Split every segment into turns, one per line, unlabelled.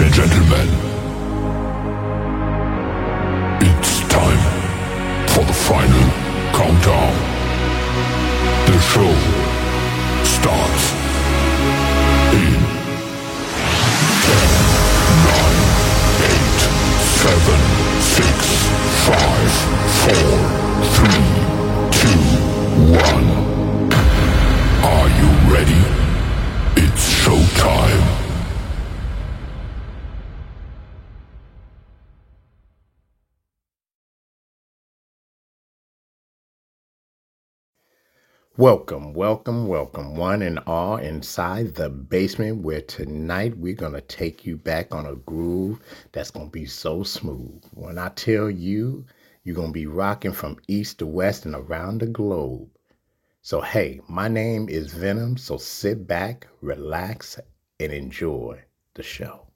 and gentlemen, it's time for the final countdown. The show starts in 10, 9, 8, 7, 6, 5, 4, 3, 2, 1. Are you ready? It's showtime.
Welcome, welcome, welcome, one and all, inside the basement where tonight we're going to take you back on a groove that's going to be so smooth. When I tell you, you're going to be rocking from east to west and around the globe. So, hey, my name is Venom, so sit back, relax, and enjoy the show.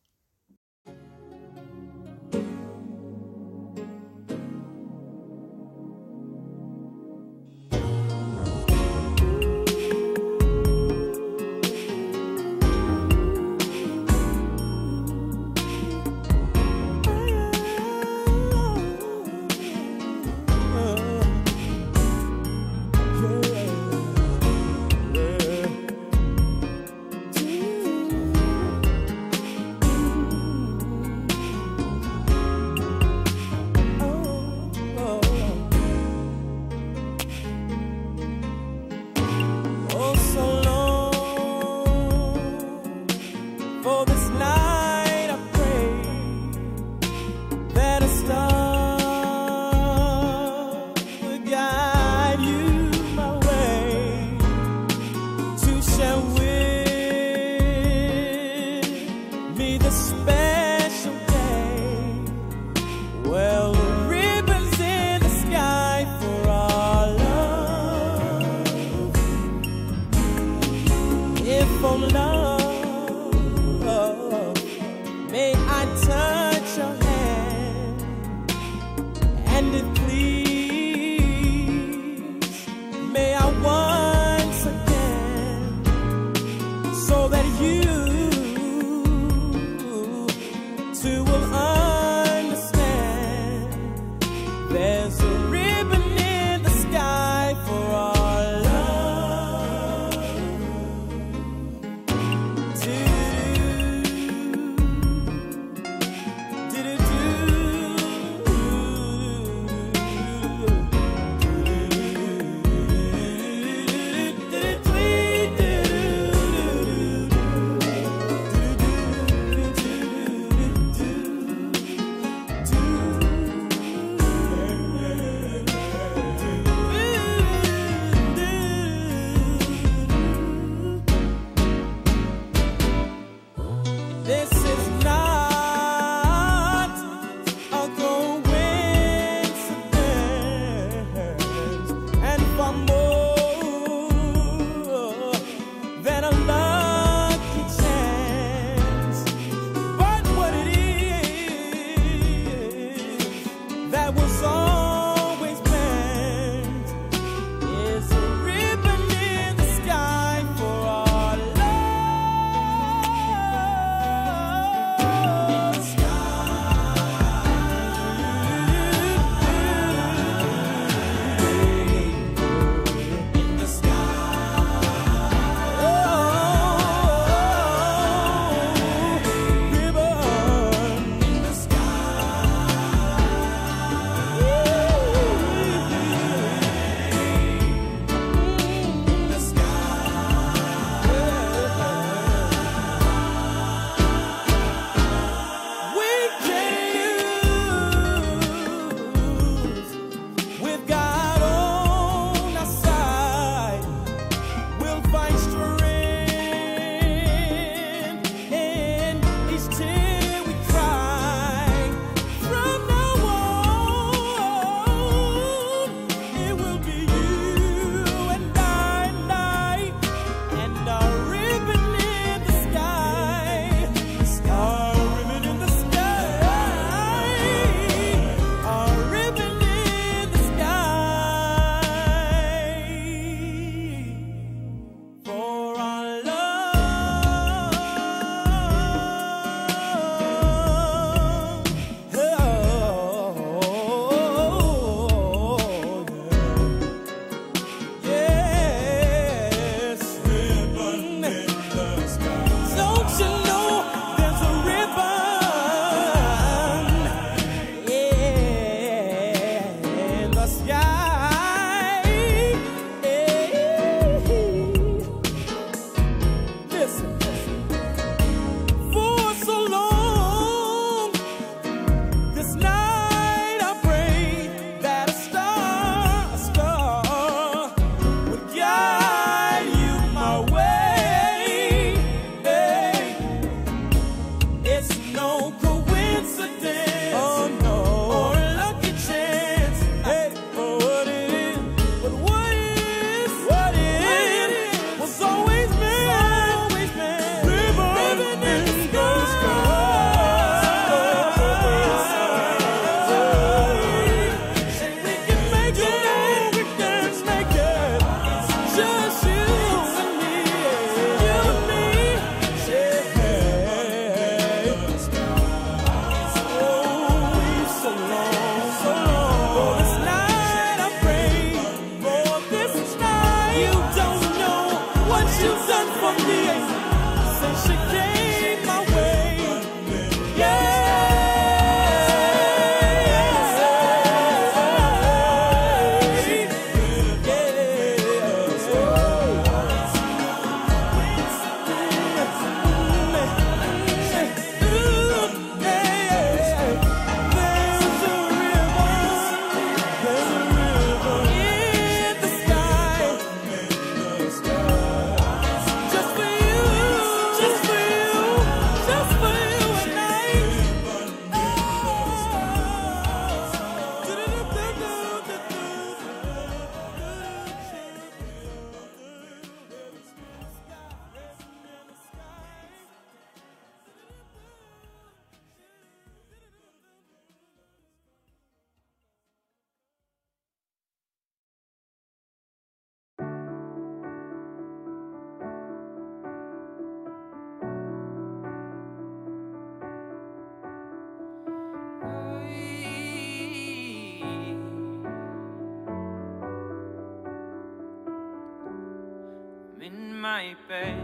Bed,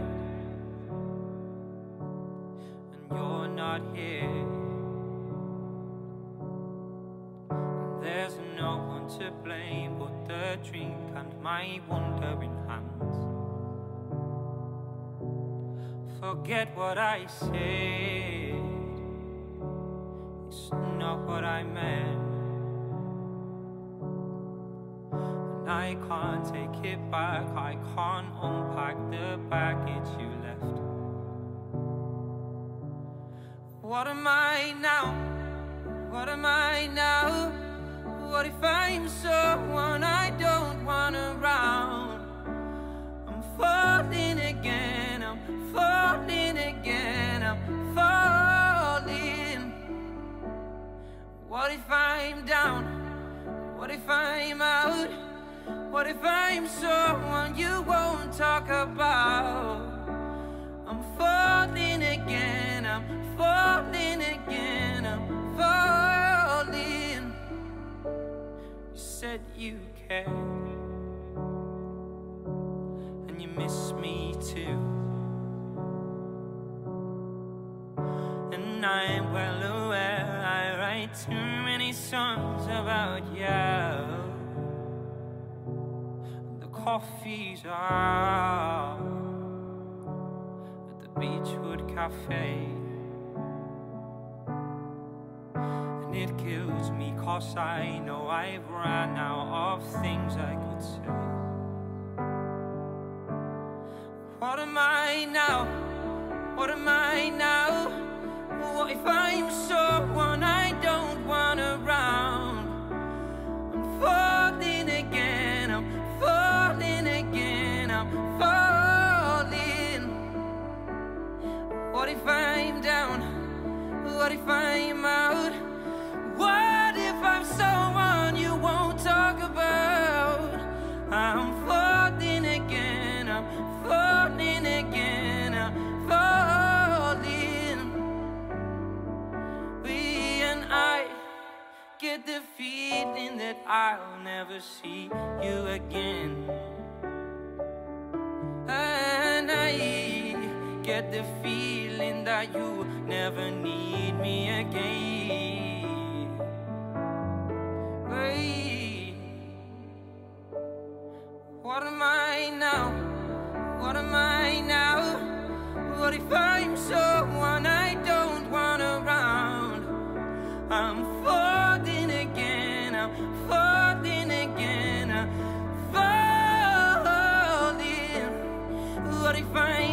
and you're not here. And there's no one to blame but the drink and my wandering hands. Forget what I said, it's not what I meant. Can't take it back, I can't unpack the baggage you left. What am I now? What am I now? What if I'm someone I don't want around? I'm falling again, I'm falling again, I'm falling. What if I'm down? What if I'm out? What if I'm someone you won't talk about? I'm falling again, I'm falling again, I'm falling. You said you cared, and you miss me too. And I'm well aware I write too many songs about you. Coffees are at the Beechwood Cafe. And it kills me cause I know I've run out of things I could say. What am I now? What am I now? What if I'm someone I don't want around? I'm What if I'm down? What if I'm out? What if I'm someone you won't talk about? I'm falling again, I'm falling again, I'm falling. We and I get the feeling that I'll never see you again. And I get the feeling that you never need me again. Wait, what am I now? What am I now? What if I'm someone I don't want around? I'm falling again, I'm falling again, I'm falling. What if down?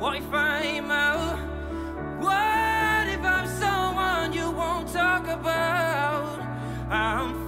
What if I'm out? What if I'm someone you won't talk about? I'm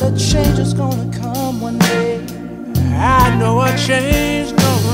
that a change is gonna come one day. I know a change gonna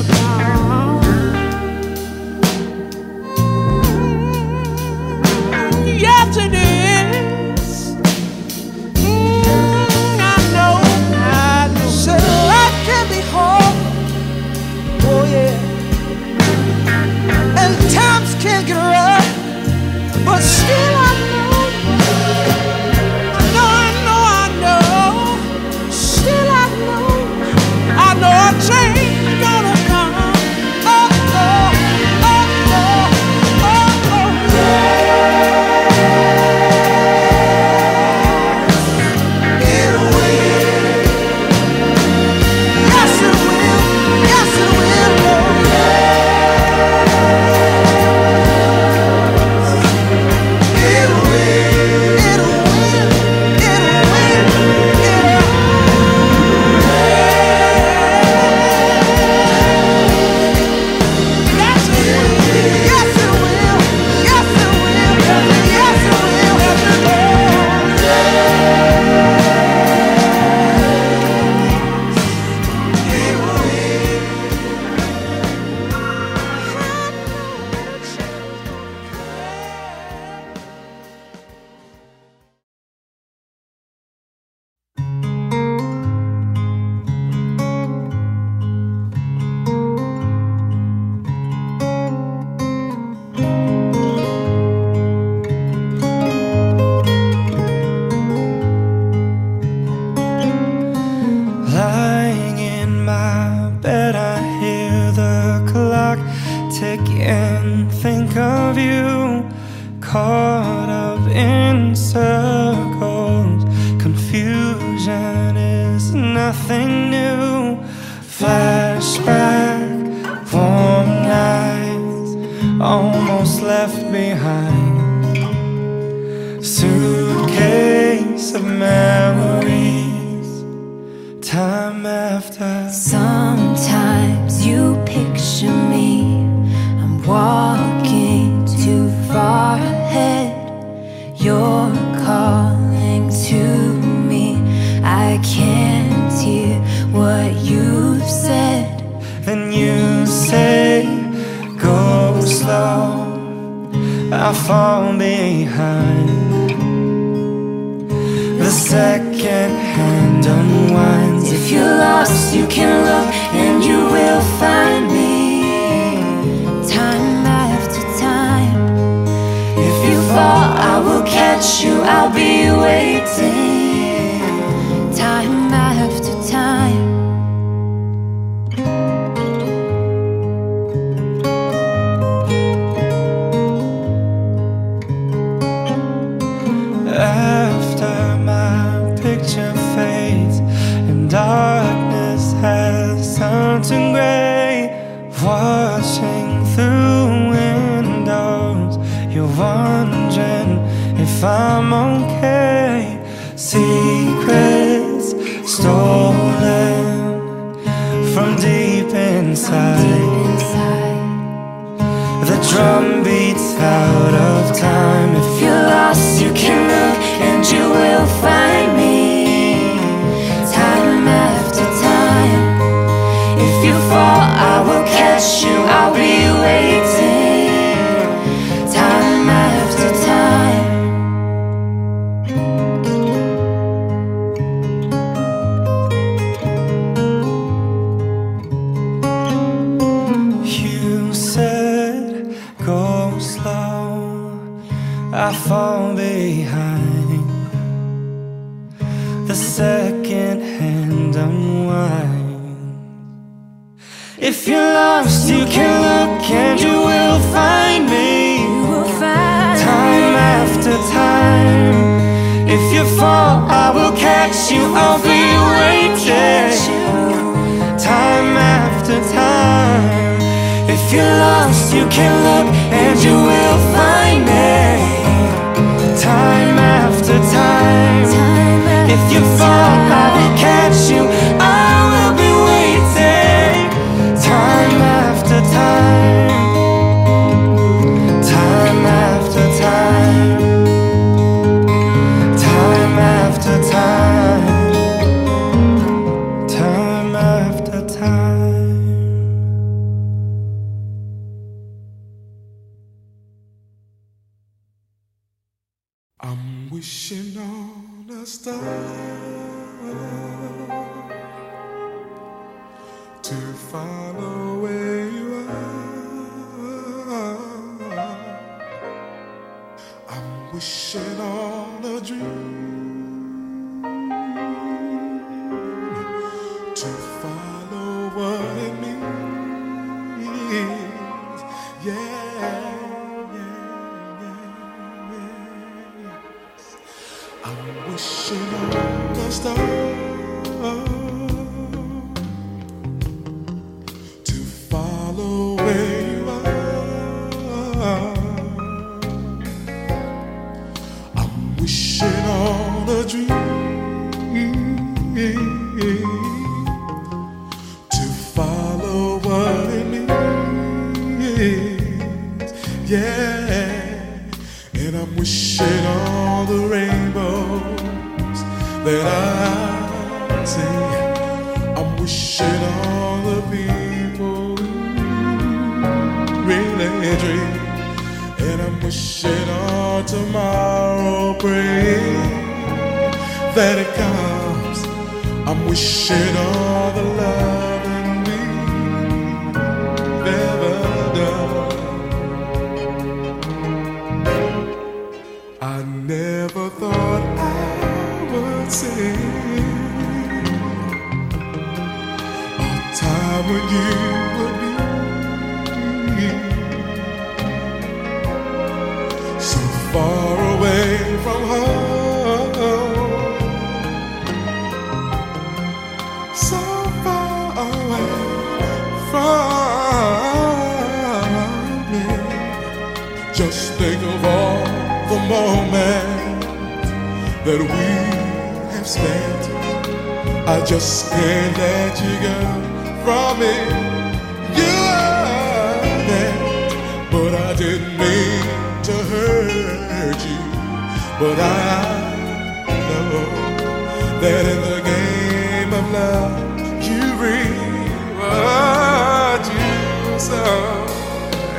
that in the game of love, you reap what you sow,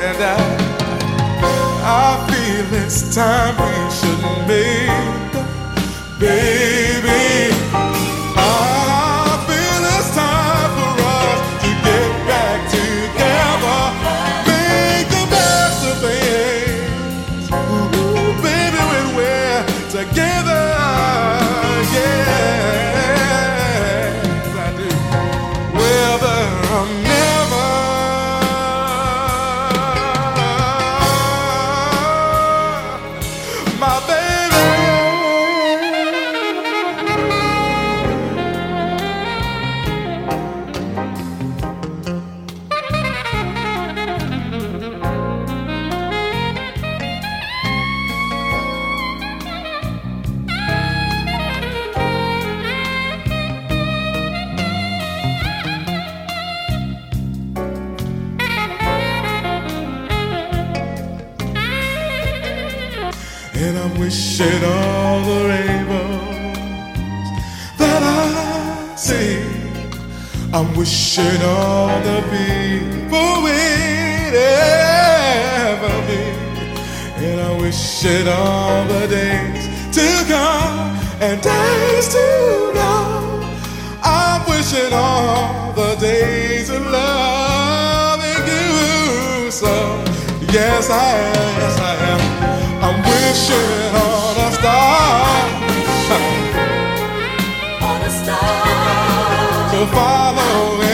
and I. I feel it's time we should make, baby. Wishing all the people we'd ever be. And I'm wishing all the days to come and days to go. I'm wishing all the days of loving you so. Yes, I am. Yes, I am. I'm wishing on a star to follow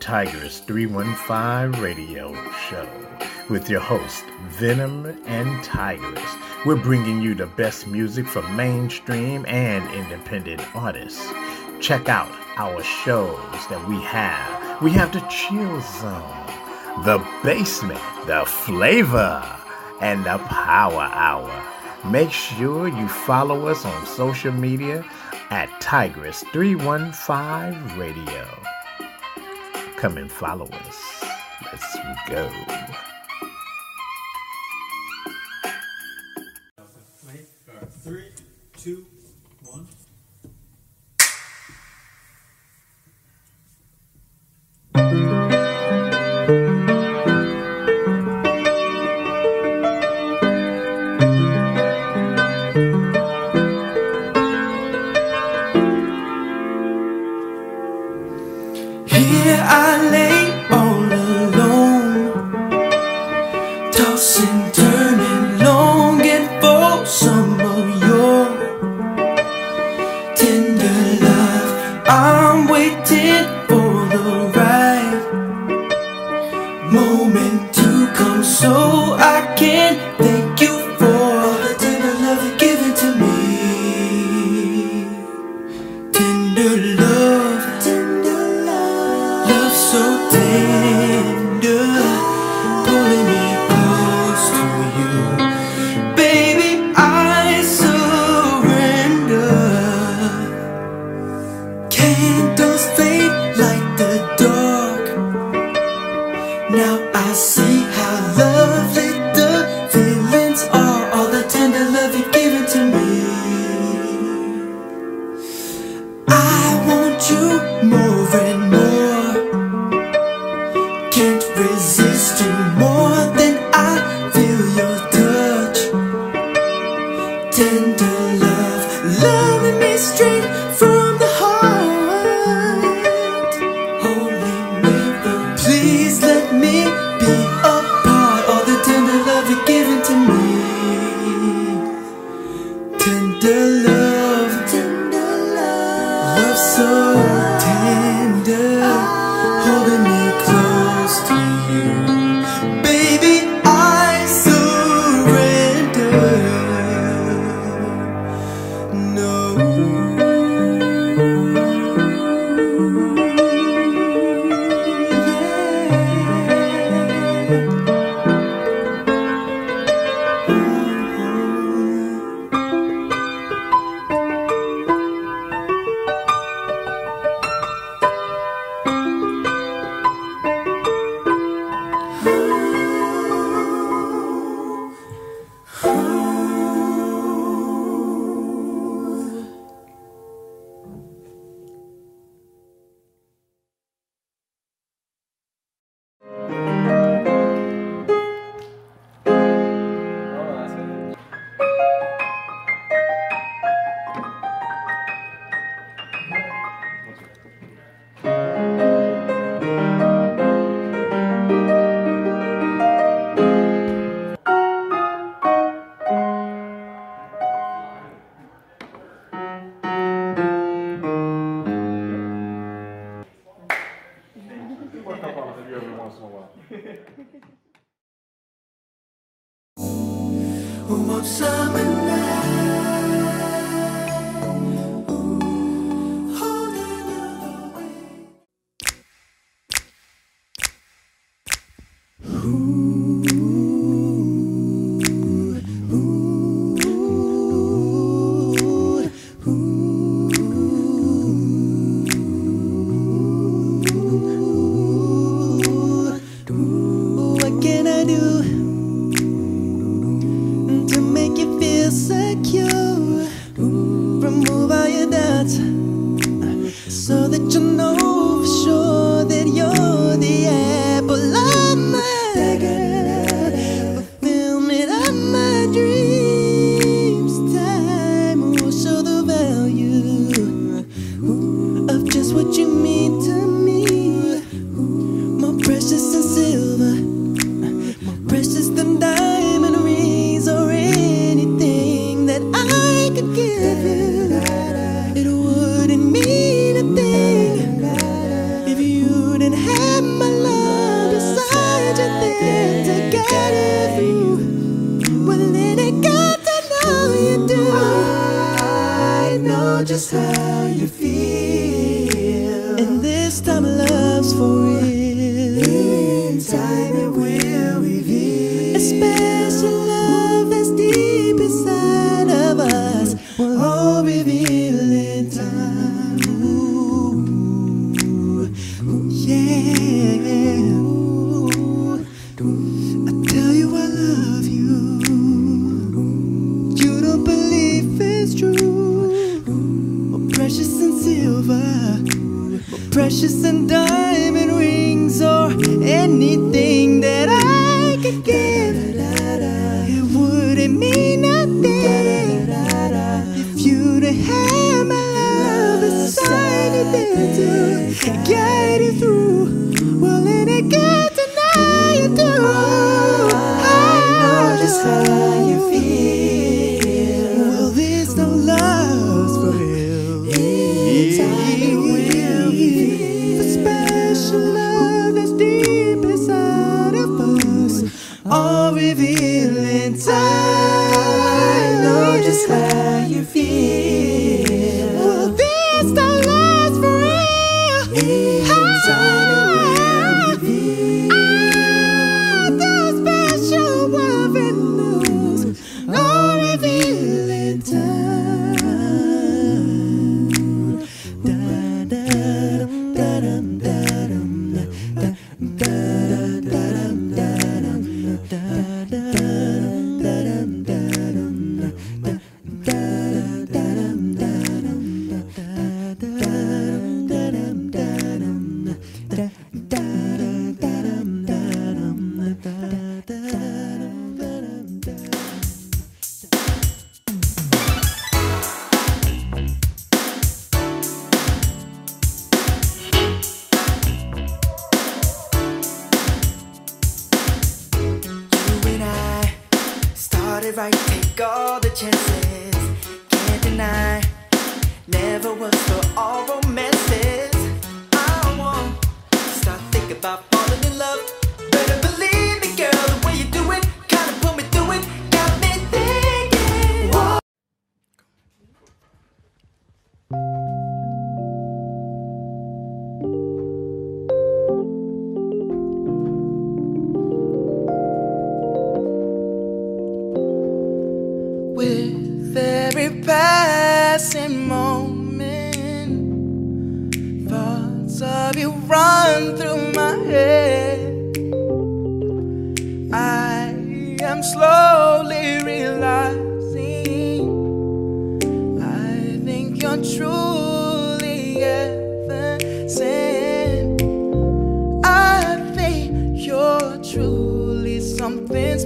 Tigress 315 radio show with your host, Venom and Tigress. We're bringing you the best music from mainstream and independent artists. Check out our shows that we have. We have the Chill Zone, the Basement, the Flavor, and the Power Hour. Make sure you follow us on social media at Tigress315 Radio. Come and follow us. Let's go.
Three, two, one.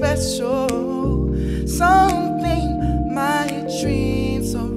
Special,
something my dreams are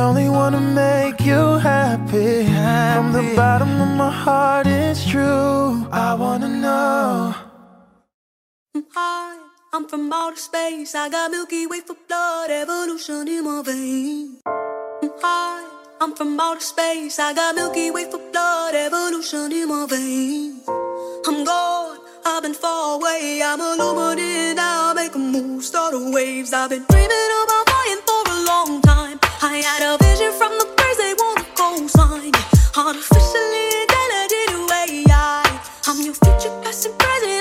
only wanna make you happy. happy. From the bottom of my heart, it's true. I wanna know.
Hi, I'm from outer space. I got Milky Way for blood, evolution in my veins. Hi, I'm from outer space. I got Milky Way for blood, evolution in my veins. I'm gone, I've been far away. I'm illuminated now. Make a move, start the waves. I've been dreaming I had a vision from the gold sign. Artificially intelligent way, I, I'm your future past and present.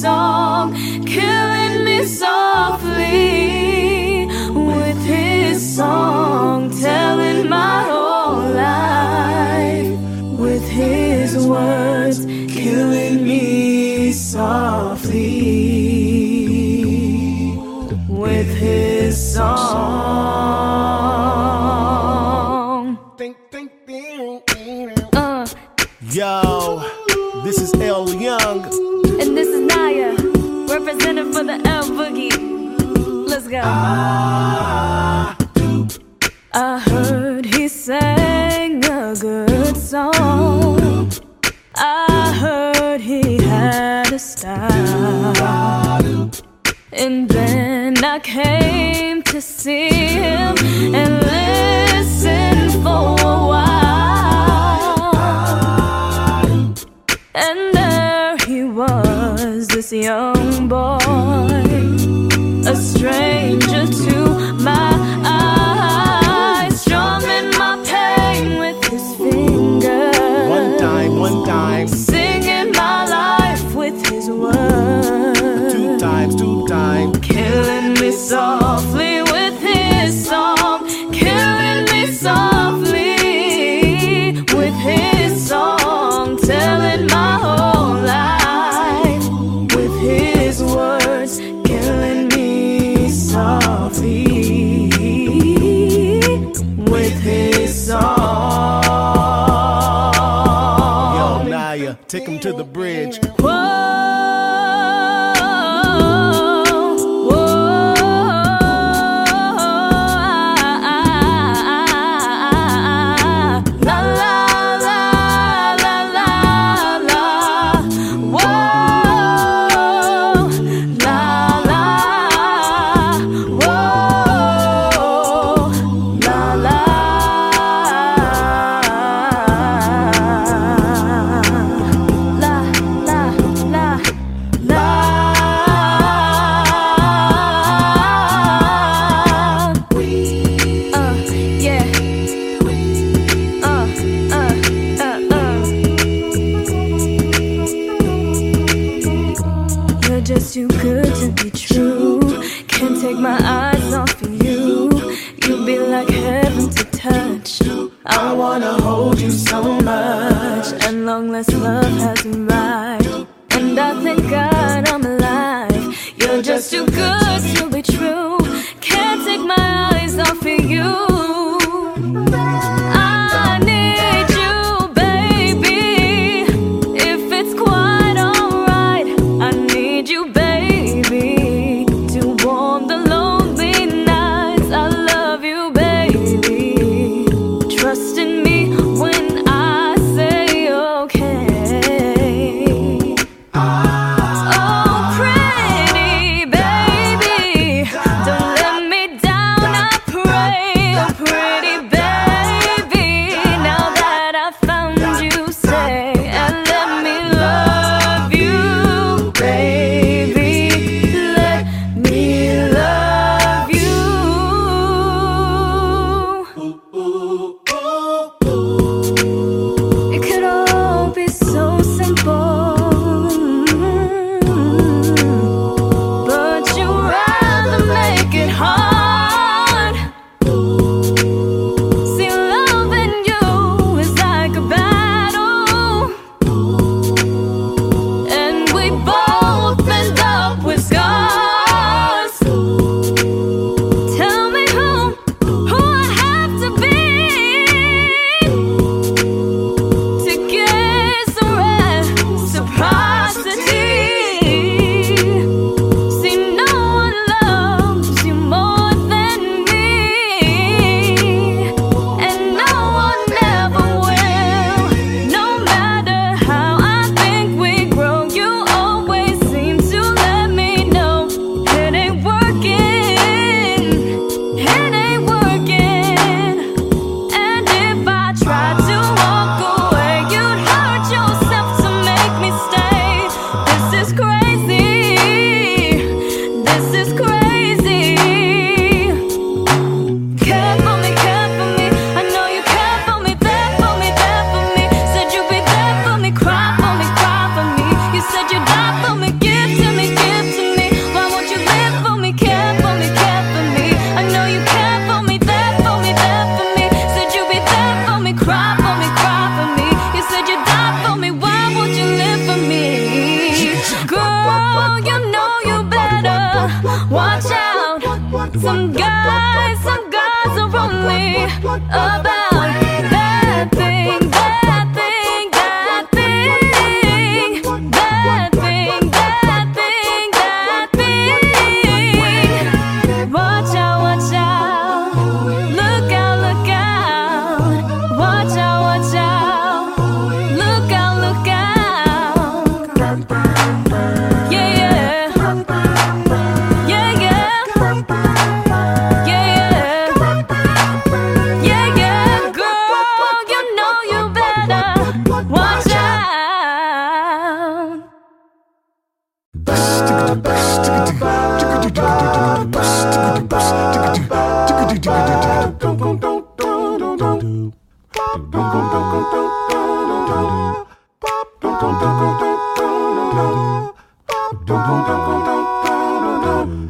song, killing me softly with his song, telling my whole life with his words, killing me softly with his song. Uh.
Yo, this is L. Young
for the Boogie. Let's go. I heard he sang a good song. I heard he had a style. And then I came to see him and listen for a while. And there he was, this young boy stranger to my to the bridge. just too good
to be true. Can't
take my eyes off of you.
You be like heaven to touch. I
wanna hold you so much.
And long less love has arrived. And I thank God I'm alive. You're just too good to be true. Can't take my eyes off of you.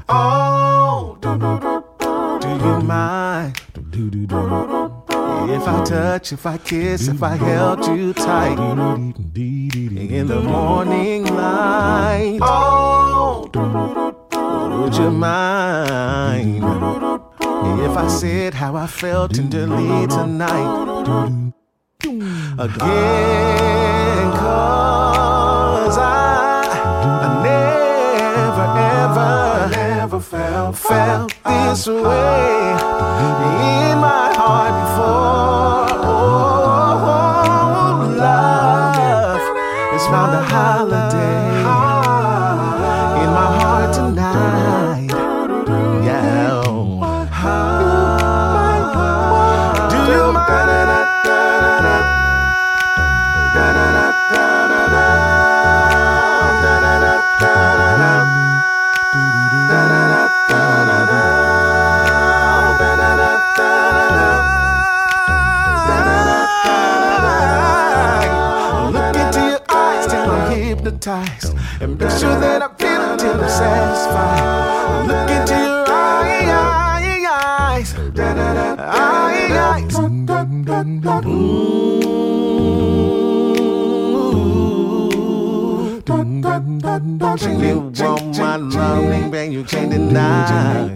Oh,
do you mind if I touch, if I kiss, if I held you tight in the morning light? Oh, would you mind if I said how I felt tenderly tonight again? felt this way. eyes and make sure that I feel until I'm satisfied. Look into your eyes, eyes, eyes. Ooh. You want my loving, and you can't deny.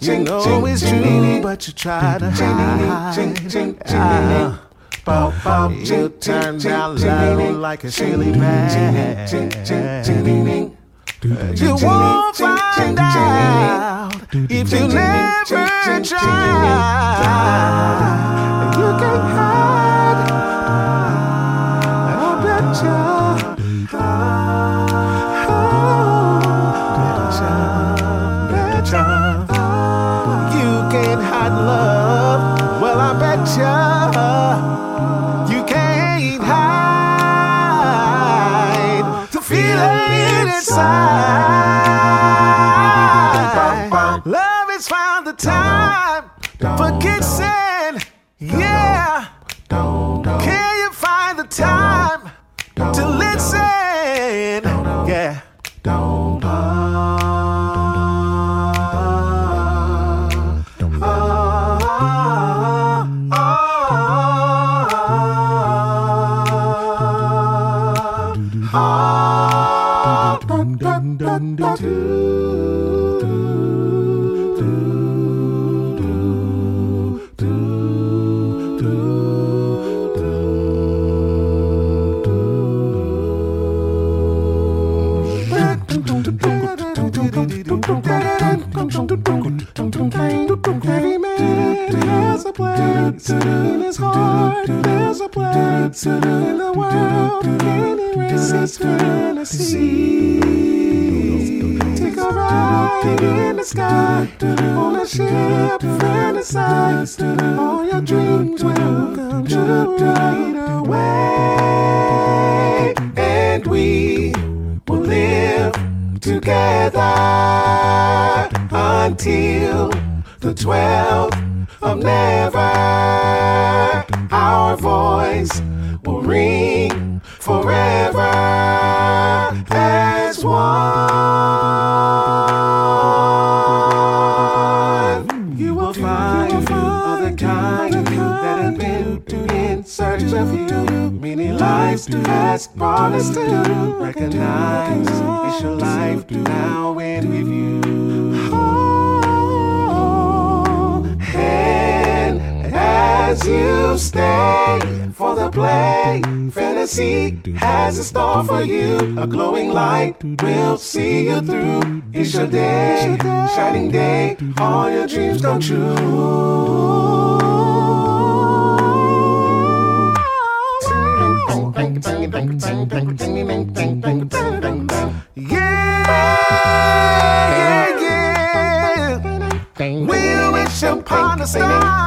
You know it's true, but you try to hide. You bow, you tell turned out loud like a silly man. You won't find out if you never try. Place in the world. And he races fantasy. Take a ride in the sky on a ship, of fantasize. All your dreams will come true right away. And we will live together until the 12th forever as one. You will find other kind of you that have been in search of you. Many lives to ask partners to recognize it's your life to now and with you. And as you stay for the play, fantasy has a star for you. A glowing light will see you through. It's your day, shining day. All your dreams come true. Yeah, yeah, yeah. We'll wish upon a star.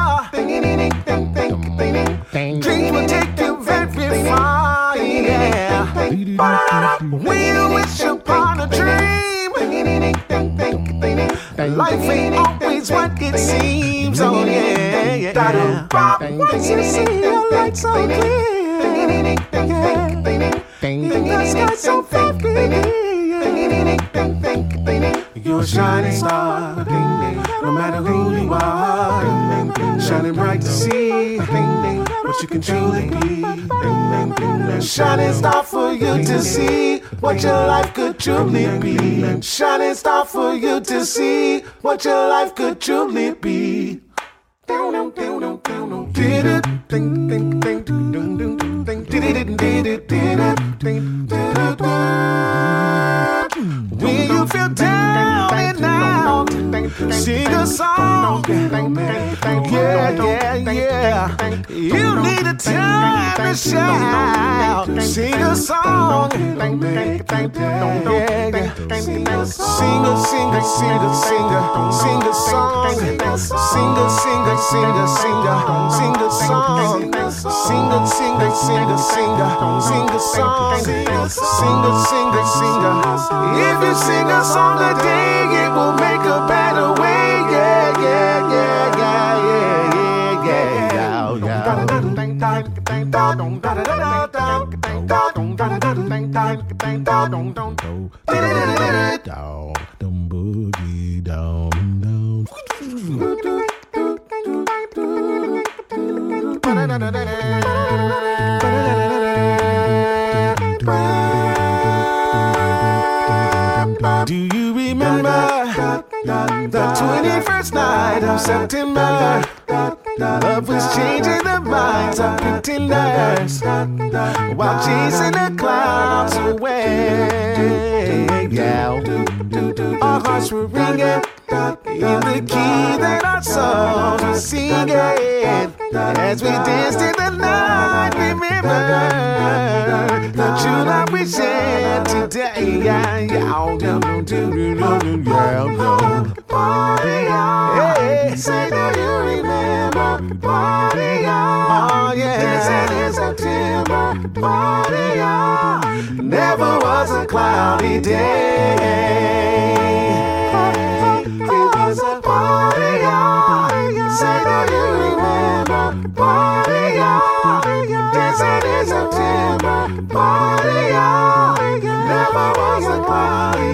We'll wish upon a dream. Life ain't always what it seems. Oh yeah, yeah. Once you see your light so clear. Yeah. The sky so very You're a shining star, no matter who you are, shining bright to see what you can truly be. Shining star you to see what your life could truly be. Shining star for you to see what your life could truly be. Sing a, sing a, sing a, sing a song. Sing a, sing a, sing a. If you sing a song a day, it will make a better way. Yeah, yeah, yeah, yeah, yeah, yeah, yeah, yeah.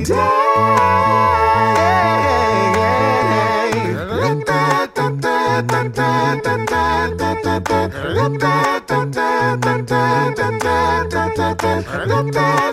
Cloudy day.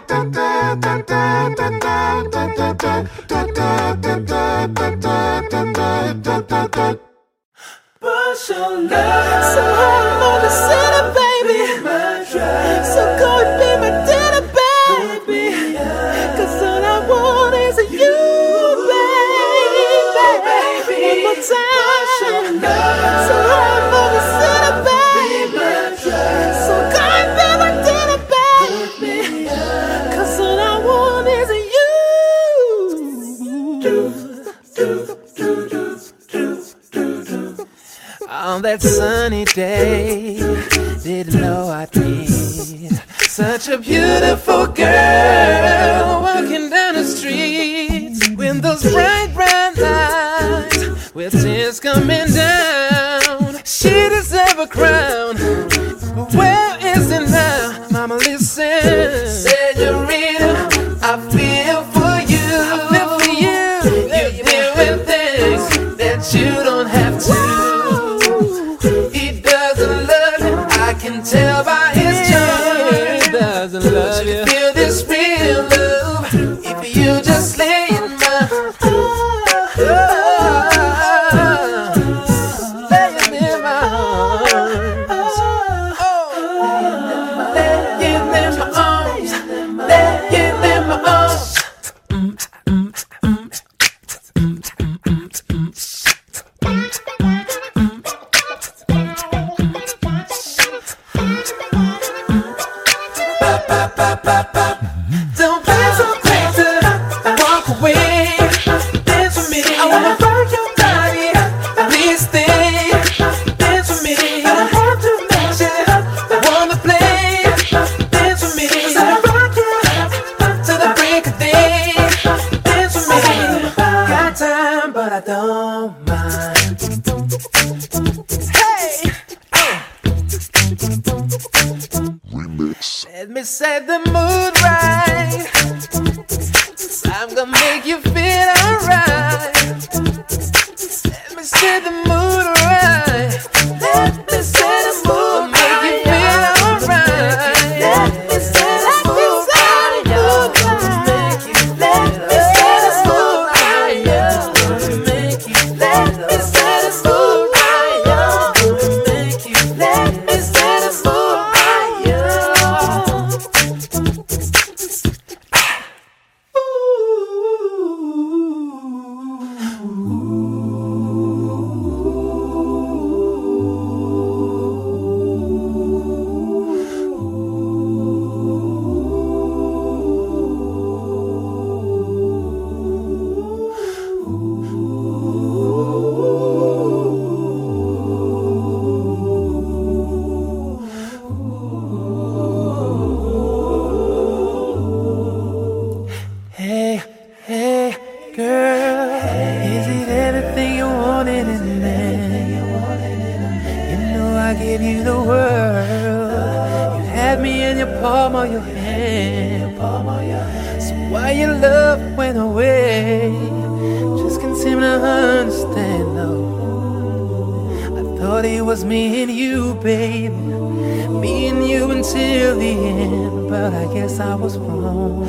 Was
me
and you, baby. Me and you until the end. But I guess I was wrong.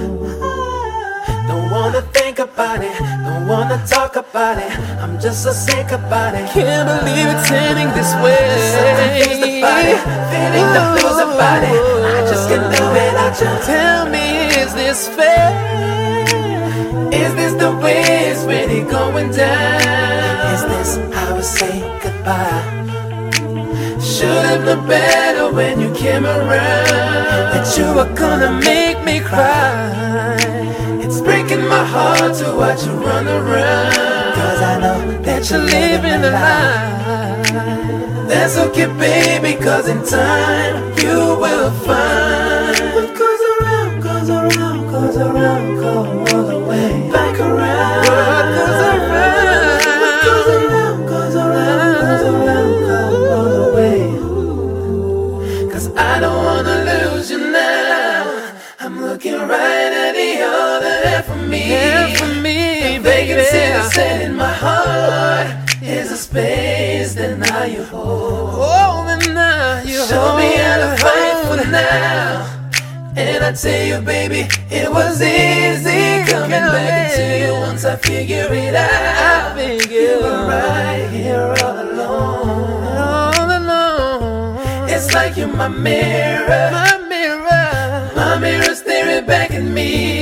Don't wanna think about it, don't wanna talk about it. I'm just so sick about it. Can't believe it's ending this way. Something about it, feeling the blues about it. I just can't do without you. Tell me, is this fair? Is this the way it's really going down? Is this how we say goodbye? Should've known better when you came around. That you were gonna make me cry. It's breaking my heart to watch you run around. Cause I know that you're living a lie. That's okay baby cause in time you will find What goes around, goes around, me. Half of me, the vacancy that's in my heart is a space that now you hold. Oh, that now you Show me how to fight for now. And I tell you, baby, it was easy coming back to you once I figure it out. I figure you were right here all alone. All alone. It's like you're my mirror. My mirror. My mirror staring back at me.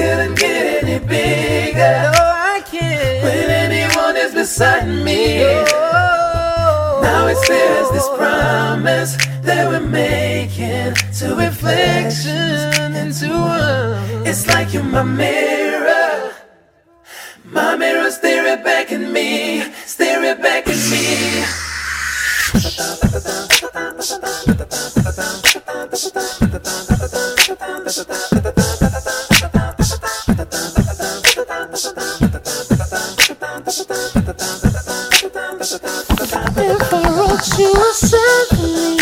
I couldn't get any bigger. No, I can't. When anyone is beside me. Oh. Now it's clear as this promise that we're making to reflection into one. It's like you're my mirror. My mirror staring back at me, staring back at me.
If I wrote you a symphony,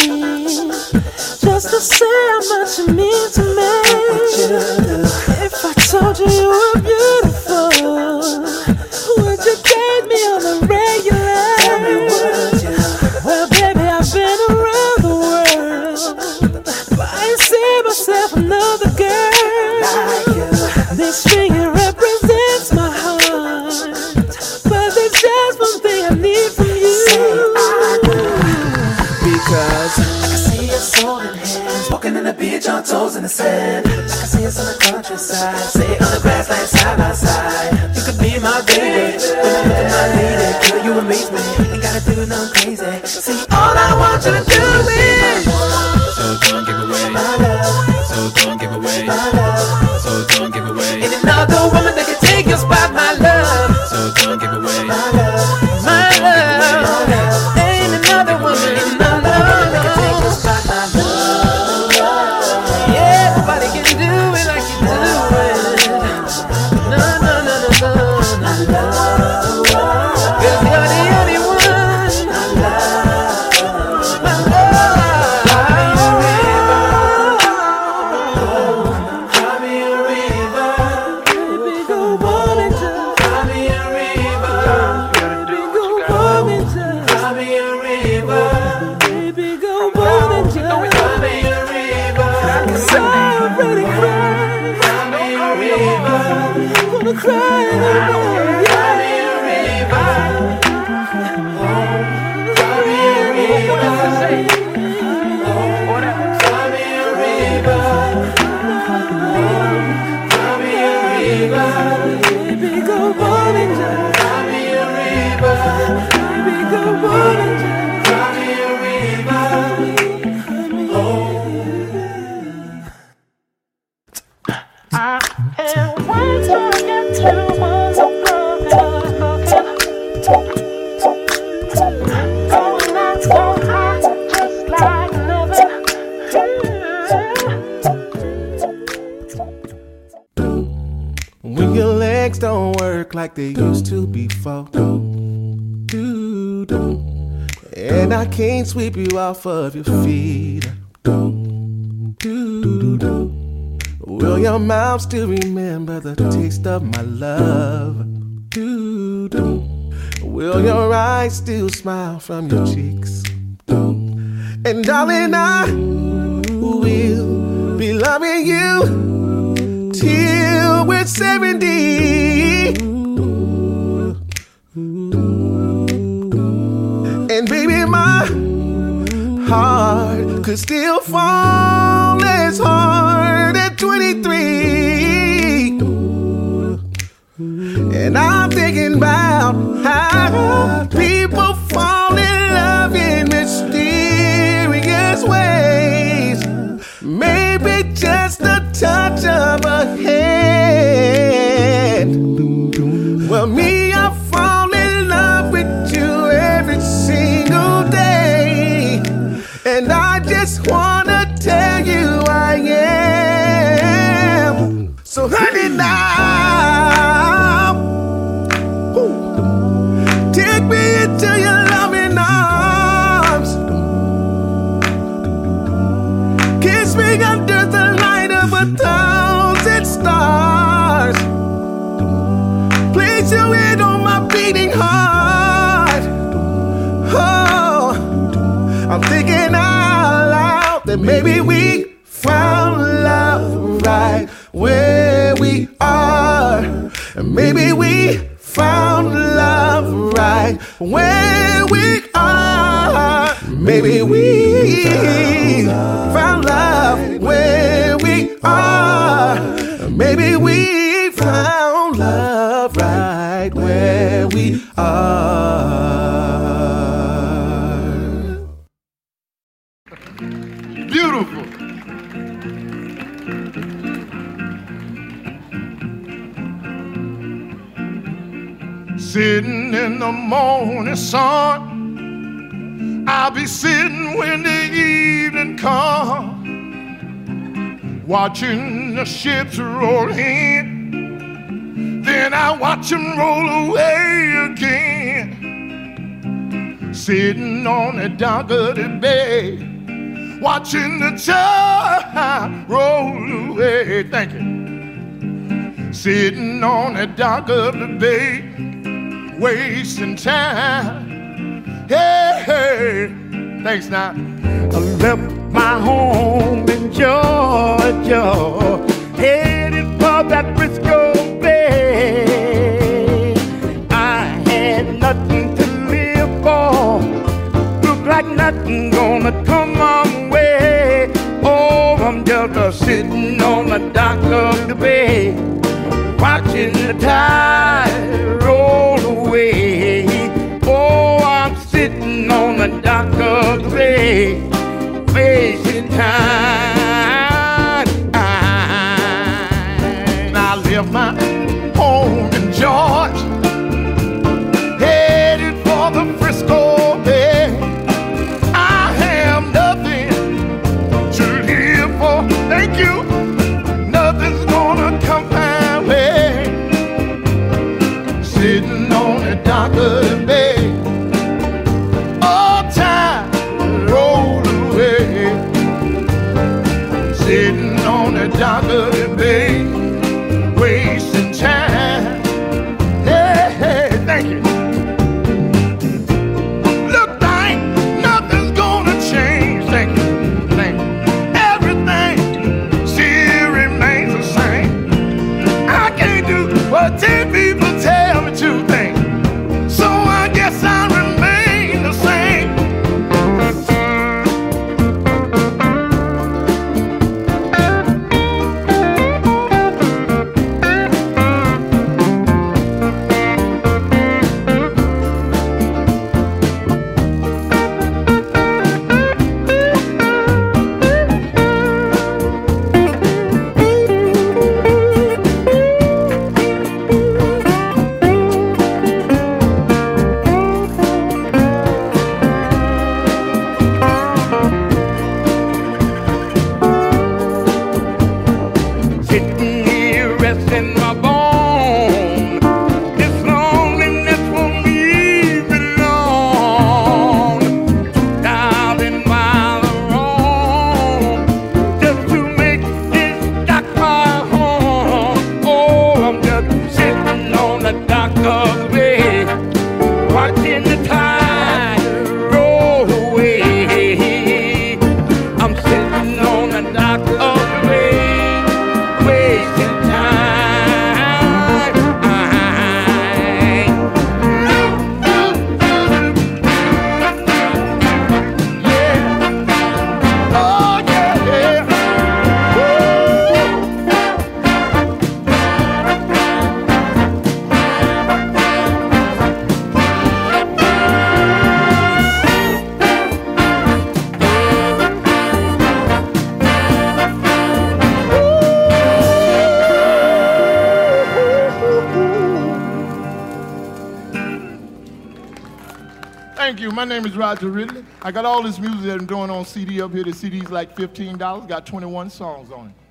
just to say how much you mean to me. If I told you you were beautiful, would you date me on the regular? Well, baby, I've been around the world, but I ain't seen myself another girl. This finger represents my heart, but there's just one thing I need from you.
Because I can see us holding hands, walking in the beach on toes in the sand. I can see us on the countryside, say on the grassland side by side. You could be my baby, when you look at my lady, girl, you amaze me. Ain't gotta do nothing crazy. See, all I want you to do is.
So don't give away.
My love,
So don't give away.
my love.
Don't give away.
Ain't another woman that can take your spot, my love,
So don't give away.
My love.
Off of your feet. Will your mouth still remember the taste of my love? Will your eyes still smile from your cheeks? And darling, I will be loving you till we're 70.
Ships roll in. Then I watch them roll away again. Sitting on the dock of the bay, watching the tide roll away. Thank you. Sitting on the dock of the bay, wasting time. Hey, hey. thanks now. I left my home in Georgia, headed for that Frisco Bay. I had nothing to live for. Look like nothing gonna come my way. Oh, I'm just a sitting on the dock of the bay, watching the tide roll away. Oh, I'm sitting on the dock of the bay,
Roger Ridley. I got all this music that I'm doing on CD up here. The CD's like $15. Got 21 songs on it.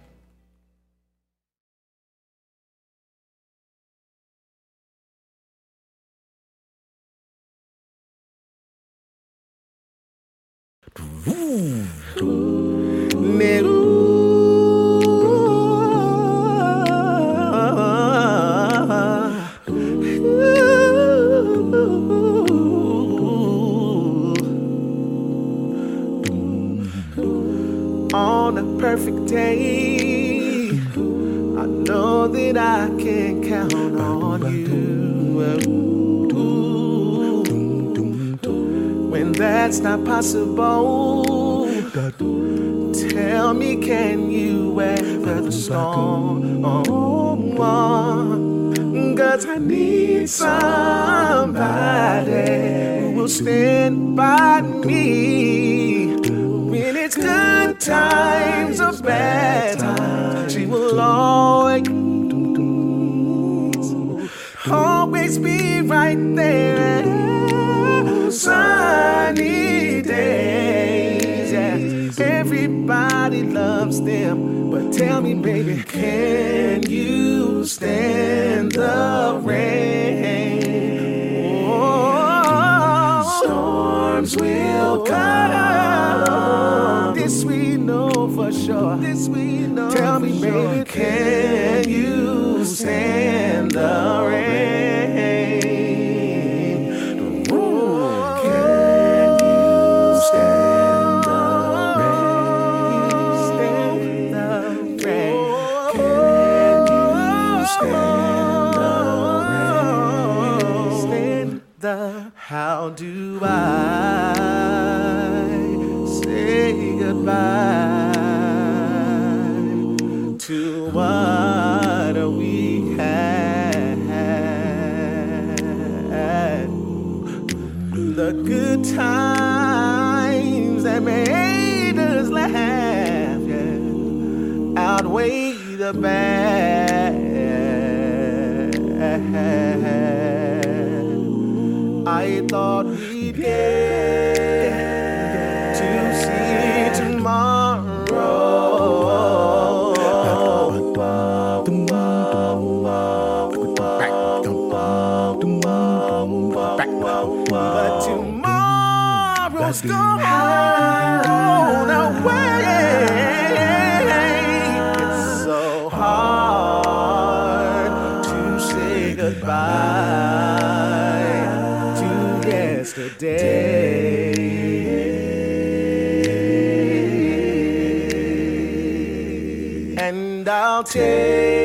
Perfect day, I know that I can count on you. When that's not possible, tell me, can you weather the storm? Cause I need somebody who will stand by me when it's good times or bad times. She will always, always be right there. Sunny days. Everybody loves them, but tell me, baby, can you stand the rain? Storms will come. This we know for sure. This we know. Tell me, baby, can you stand the gone away. It's so hard to say goodbye to yesterday. And I'll take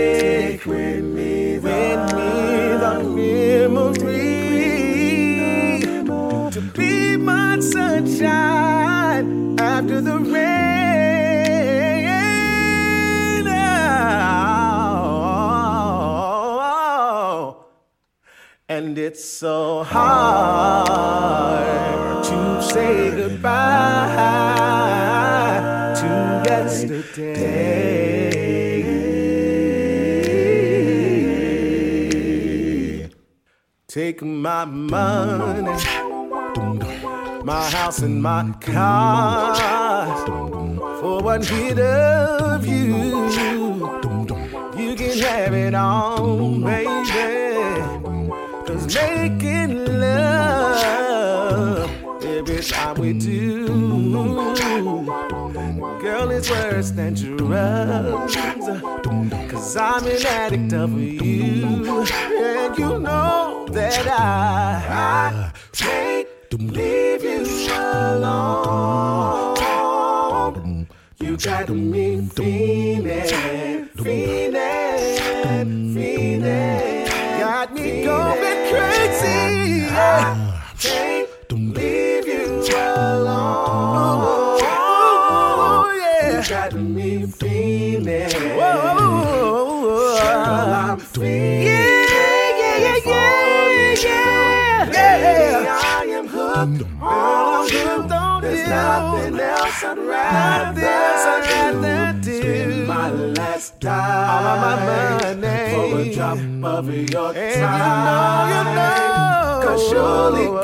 so hard to say goodbye to yesterday. Take my money, my house and my car for one hit of you. You can have it all, baby. Cause making love time we do, girl, it's worse than drugs. Cause I'm an addict of you, and you know that I, I can't leave you alone. You got me feeling, your time. You know, you know. Cause surely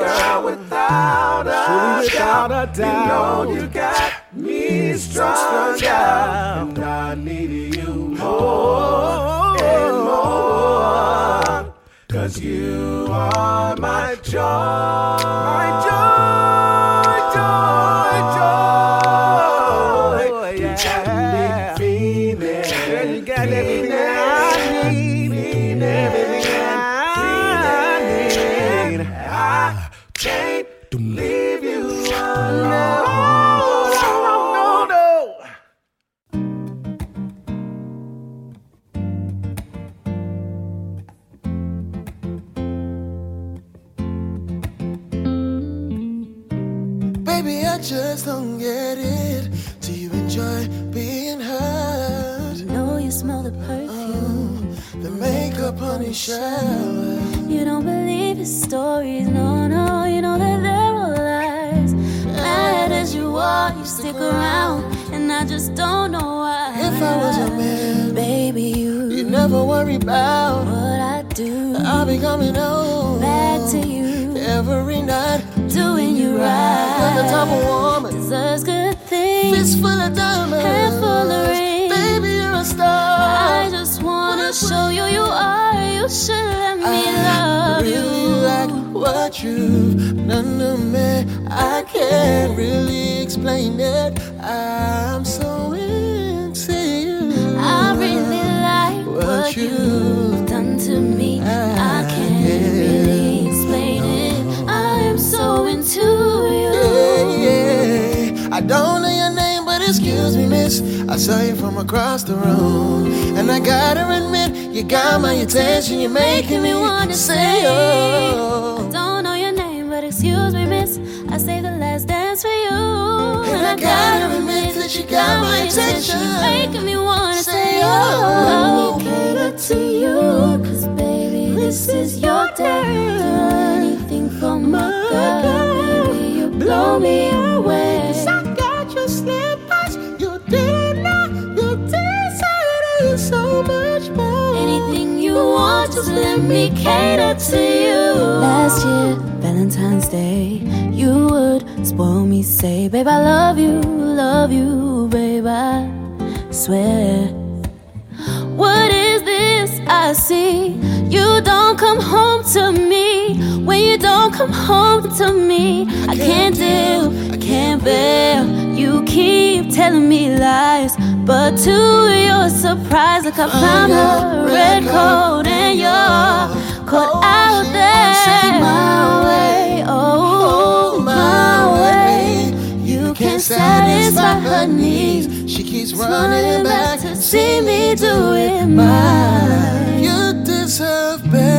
can't
satisfy her needs.
She keeps running back
to see me do it my.
You deserve better.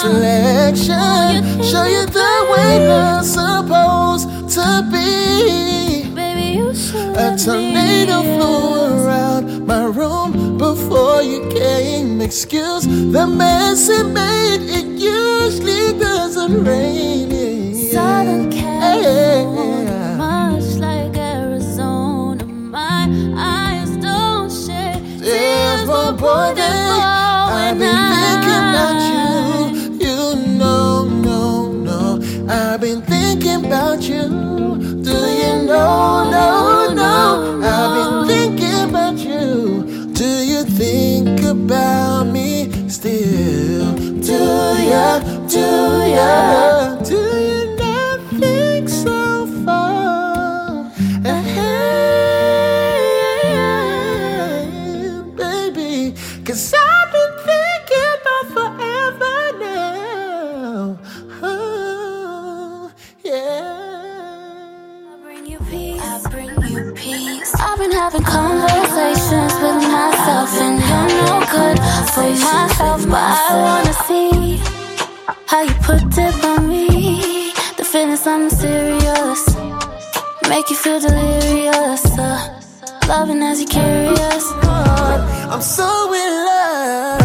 selection. Show you the way I'm supposed to be.
Baby, you
a tornado flew around my room before you came. Excuse the mess it made. It usually doesn't rain.
Southern California, much like Arizona, my eyes don't shed
tears for
boy
no, no, no. I've been thinking about you. Do you think about me still? Do ya, do ya?
conversations with myself and you're no good for myself. But I wanna see how you put it on me.
The feeling's something serious, make you feel delirious. Uh, loving as you curious. Oh.
I'm so in love.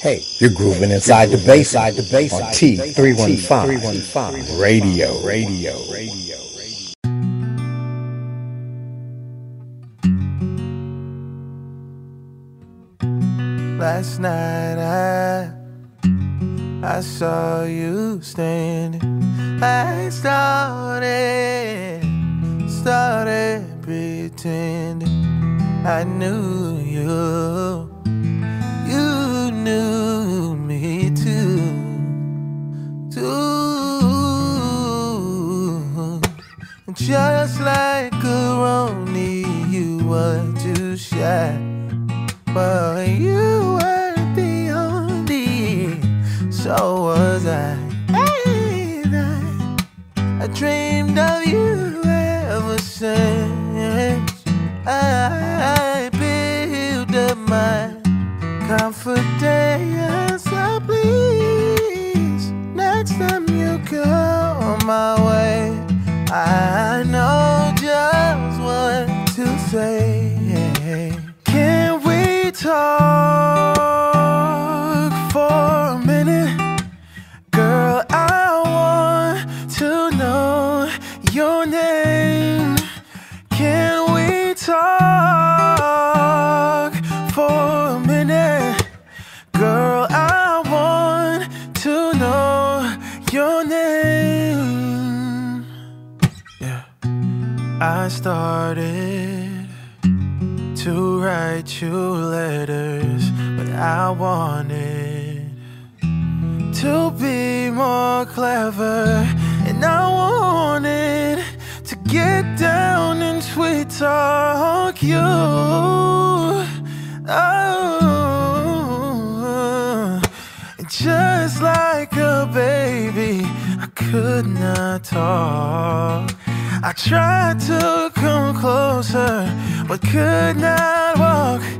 Hey, hey, you're grooving inside the bass, inside the bass on T315 Radio, radio, radio.
Last night I I saw you standing. I started started pretending I knew you. Knew me too. Too. Just like a Roni, you were too shy. But you were the only, so was I. And I, I dreamed of you ever since. I built up my confidence. So please, next time you come on my way, I know just what to say. Can we talk you letters, but I wanted to be more clever, and I wanted to get down and sweet talk you. Oh, just like a baby, I could not talk. I tried to come closer, but could not walk.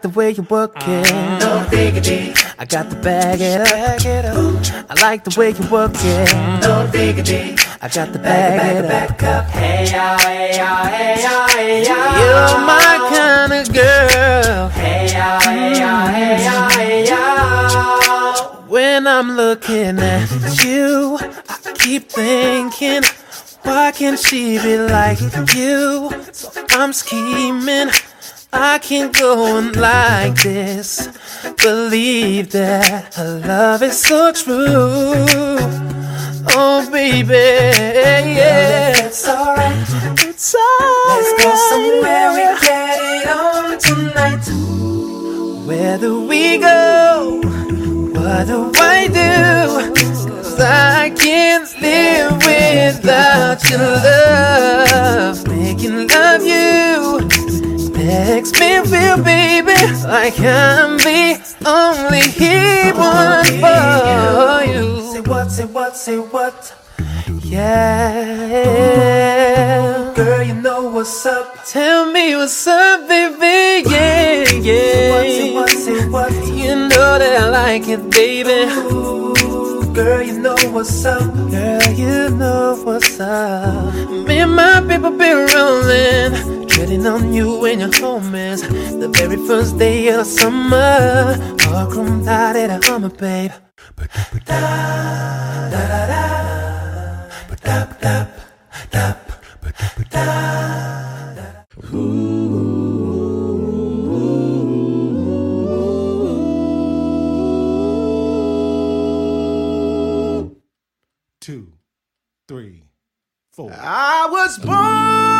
Like the way you work it.
No diggity.
I got the bag it up. I like the way you work it.
No diggity.
I got the bag it up.
Back up. Hey ya, hey ya, hey ya, hey ya.
You're my kind of girl.
Hey ya, hey ya, hey ya, hey ya.
When I'm looking at you, I keep thinking, why can't she be like you? So I'm scheming, can't go on like this. Believe that her love is so true. Oh, baby, yeah.
It's alright.
It's alright.
Let's go somewhere we get it on tonight.
Where do we go? What do I do? Cause I can't live without your love. Making love you makes me feel, baby, like I'm the only one for you.
Say what, say what, say what?
Yeah.
Girl, you know what's up.
Tell me what's up, baby. Yeah,
Say what,
yeah.
say what, say what?
You know that I like it, baby.
Ooh, girl, you know what's up.
Girl, you know what's up. Me and my people been rolling, Getting on you when you're home is the very first day of the summer. All grown out at a hummer, babe.
Da da
da da. Ba da da da. Da da da. Two, three, four. I was born.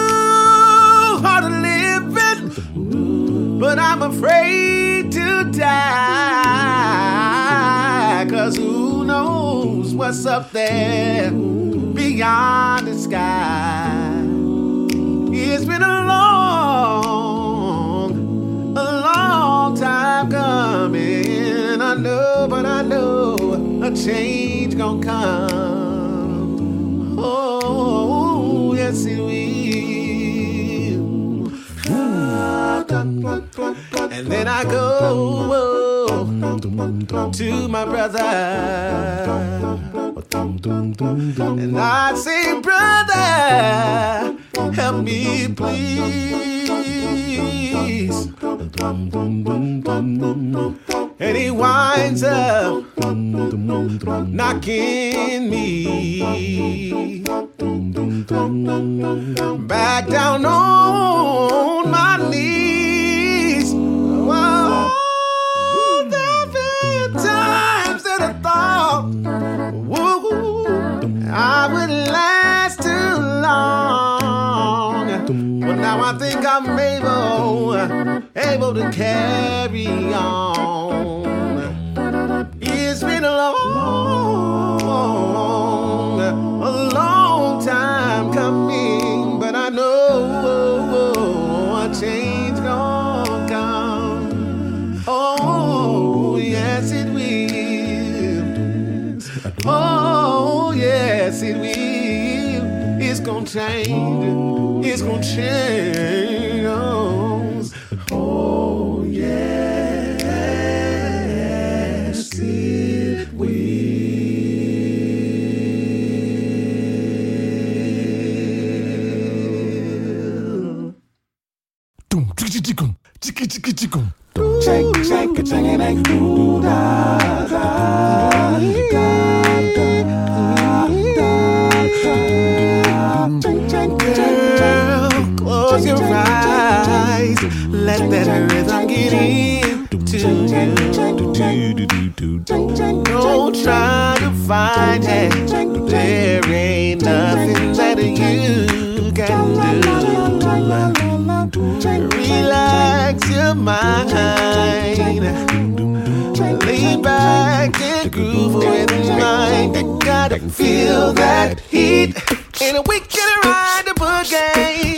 but I'm afraid to die. Cause who knows what's up there beyond the sky? It's been a long, a long time coming. I know, but I know a change gonna come. Oh, yes, it will. And then I go to my brother. And I say, brother, help me please. And he winds up knocking me back down on my knees. Now I think I'm able, able to carry on. It's been a long, a long time coming, but I know a change gonna come. Oh, yes, it will. Oh, yes, it will. It's gonna change. It's gonna change. Oh, yes, it will. Shake, shake it, shake it, ain't do da da Don't try to find it, there ain't nothing that you can do. Relax your mind. Lean back and groove with mine. You gotta feel that heat. And we can ride the boogie.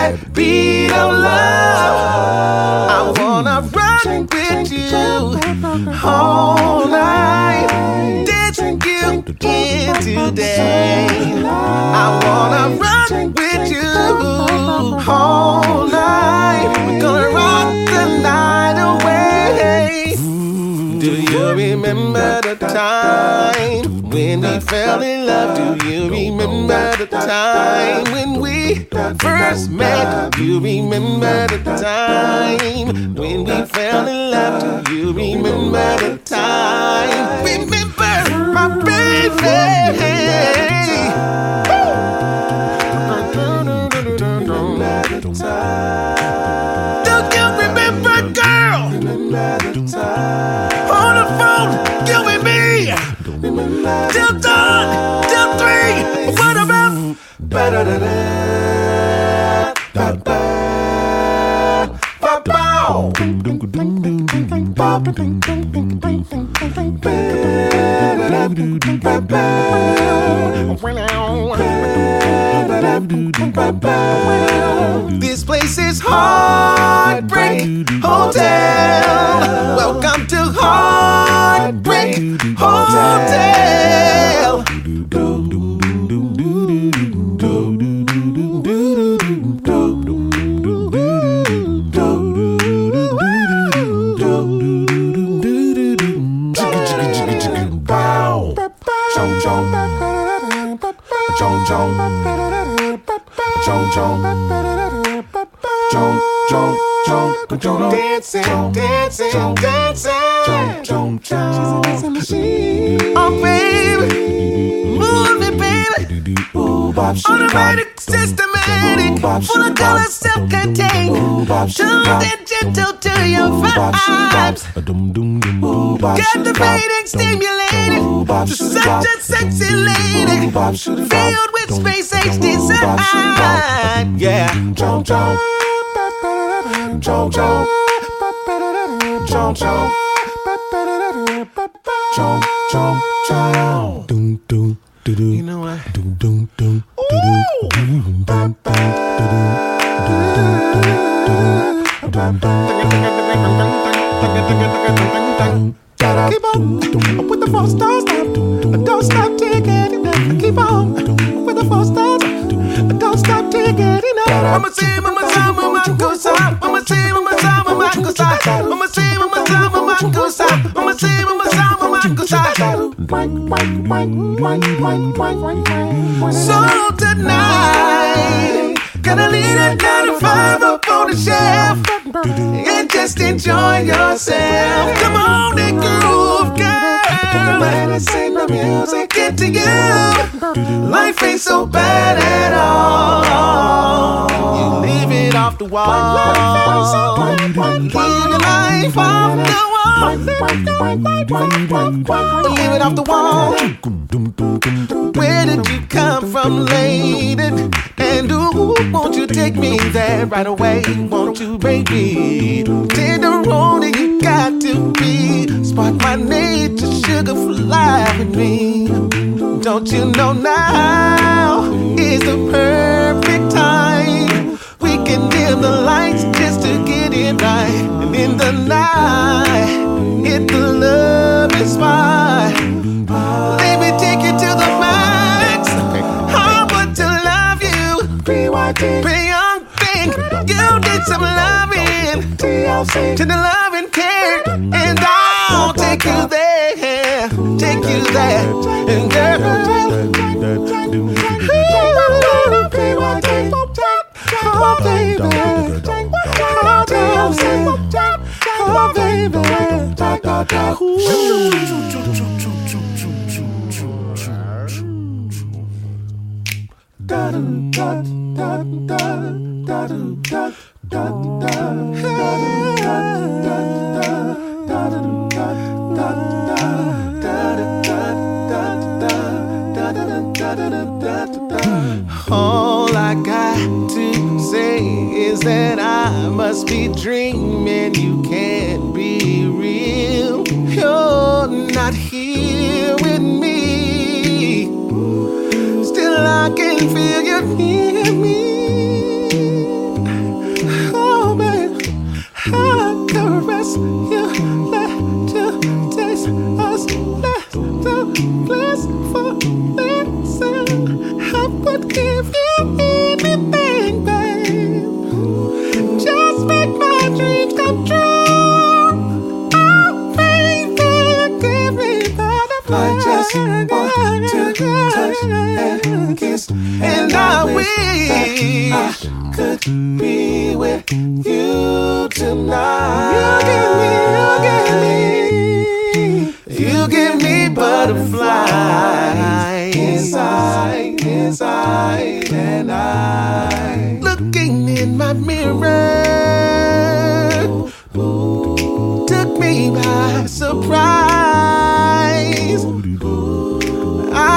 That beat of love. I wanna run with you all night. Did you in today? I wanna run with you all night. We're gonna rock you remember the time when we fell in love? Do you remember the time when we first met? Do you remember the time when we fell in love? Do you remember the time? Remember my baby. This place is Heartbreak Hotel. Welcome to Heartbreak Hotel. jump, jump, jump, jump, jump, dancing, dancing, dancing, jump, jump, jump. She's a dancing machine. Oh, baby. Automatic, systematic, full of color, self-contained. Tuned and gentle to your vibes. Captivating, stimulating. Such a sexy lady. Filled with space age design. Yeah. Chomp, chomp. Chomp, chomp. Chomp, chomp. Chomp, chomp, chomp.
Doom, doom, doo doo.
You know what? Keep on with the four stars now. Don't stop taking it. I keep on with the four stars. Don't stop taking it. Mama say, mama say, mama go sa. Mama say, mama say, mama go sa. Mama say, mama say, mama go sa. Mama say, mama say, mama go sa. So tonight, gonna leave that 95 up on the shelf and just enjoy yourself. Come on and groove, girl. Let sing the music get to you. Life ain't so bad at all. You leave it off the wall. Leave your life off the wall. Leave it off the wall. Where did you come from, lady? And ooh, won't you take me there right away? Won't you, baby? Tenderoni, you got to be. Spark my nature, sugar fly with me. Don't you know now is the perfect the lights just to get it right. And in the night, hit the love is fine. Let me take you to the max. I want to love you. Be young thing. You need some loving. To the loving care. And I'll take you there. Take you there. And girl. Oh, baby. Oh, baby. All I got to say is that I must be dreaming. You can't be real. You're not here with me. Still, I can feel you near me. Oh, baby, I caress you. Let you taste us. Let the glass for listen. I would give you and kiss, and I wish I could be with you tonight. You give me, you give me, you give me butterflies inside, inside, and I looking in my mirror took me by surprise.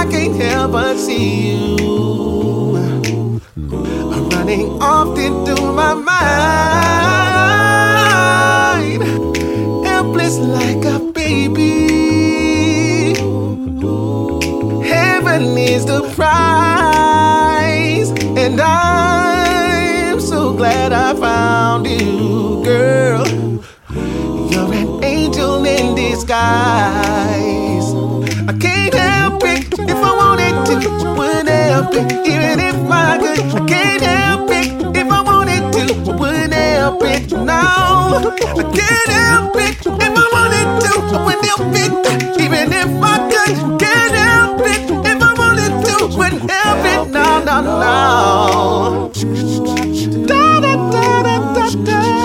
I can't help but see you running off into my mind, helpless like a baby. Heaven is the prize, and I'm so glad I found you, girl. You're an angel in disguise. To, would help it even if I could. I can't help it if I wanted to, would help it now. I can't help it if I wanted to, would help it even if I could. Can't help it if I wanted to, would help it now, now, now. Da da da da da da.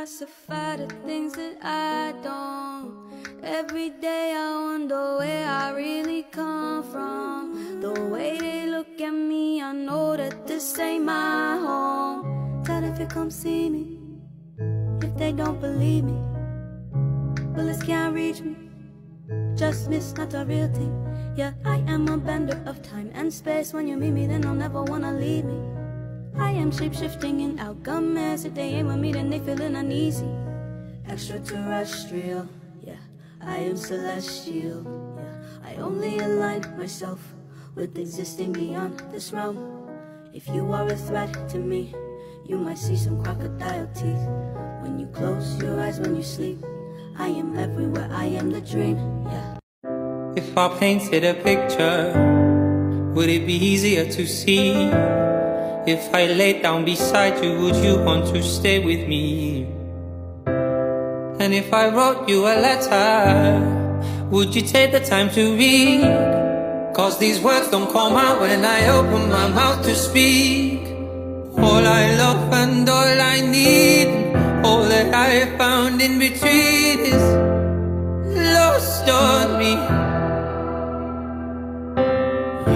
Pacify the things that I don't. Every day I wonder where I really come from. The way they look at me, I know that this ain't my home. Tell if you come see me. If they don't believe me, bullets can't reach me. Just miss, not a real thing. Yeah, I am a bender of time and space. When you meet me, then I'll never wanna leave me. I am shape shifting and alchemist. If they ain't with me, then they feeling uneasy. Extraterrestrial, yeah, I am celestial. Yeah, I only align myself with existing beyond this realm. If you are a threat to me, you might see some crocodile teeth. When you close your eyes when you sleep, I am everywhere, I am the dream, yeah.
If I painted a picture, would it be easier to see? If I laid down beside you, would you want to stay with me? And if I wrote you a letter, would you take the time to read? Cause these words don't come out when I open my mouth to speak. All I love and all I need, all that I found in between is lost on me.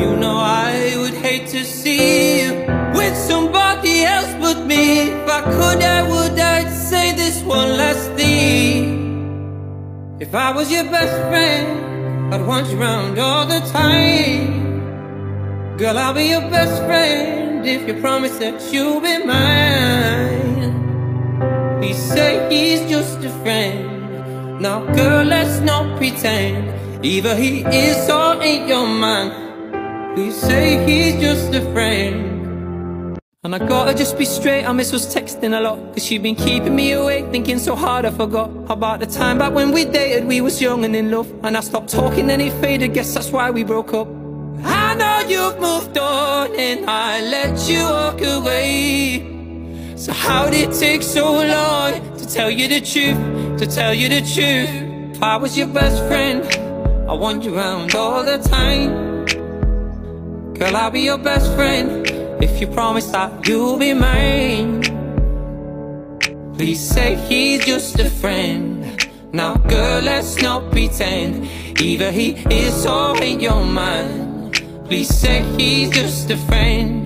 You know I would hate to see you with somebody else but me. If I could, I would, I'd say this one last thing. If I was your best friend, I'd want you around all the time. Girl, I'll be your best friend if you promise that you'll be mine. He say he's just a friend. Now, girl, let's not pretend. Either he is or ain't your man. Please say he's just a friend. And I gotta just be straight, I miss was texting a lot. Cause she been keeping me awake, thinking so hard I forgot About the time back when we dated, we was young and in love. And I stopped talking and it faded, guess that's why we broke up. I know you've moved on and I let you walk away. So how did it take so long to tell you the truth, to tell you the truth? If I was your best friend, I want you around all the time Girl, I'll be your best friend if you promise that you'll be mine. Please say he's just a friend. Now, girl, let's not pretend. Either he is or ain't your man. Please say he's just a friend.